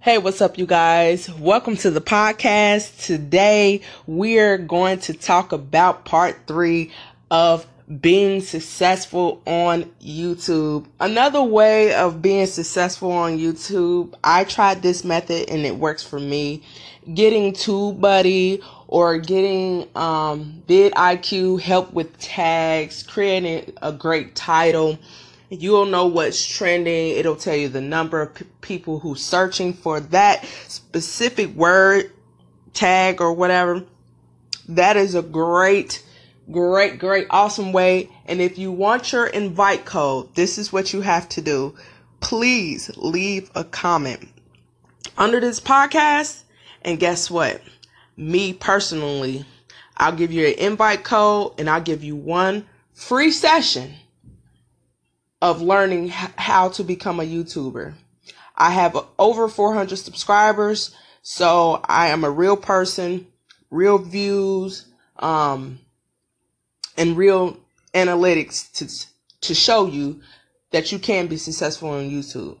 Hey, what's up, you guys? Welcome to the podcast. Today, we're going to talk about part three of being successful on YouTube. Another way of being successful on YouTube, I tried this method and it works for me. Getting TubeBuddy or getting um, vidIQ help with tags, creating a great title You'll know what's trending. It'll tell you the number of p- people who's searching for that specific word tag or whatever. That is a great, great, great, awesome way. And if you want your invite code, this is what you have to do. Please leave a comment under this podcast. And guess what? Me personally, I'll give you an invite code and I'll give you one free session of learning how to become a YouTuber. I have over 400 subscribers, so I am a real person, real views, um, and real analytics to to show you that you can be successful on YouTube.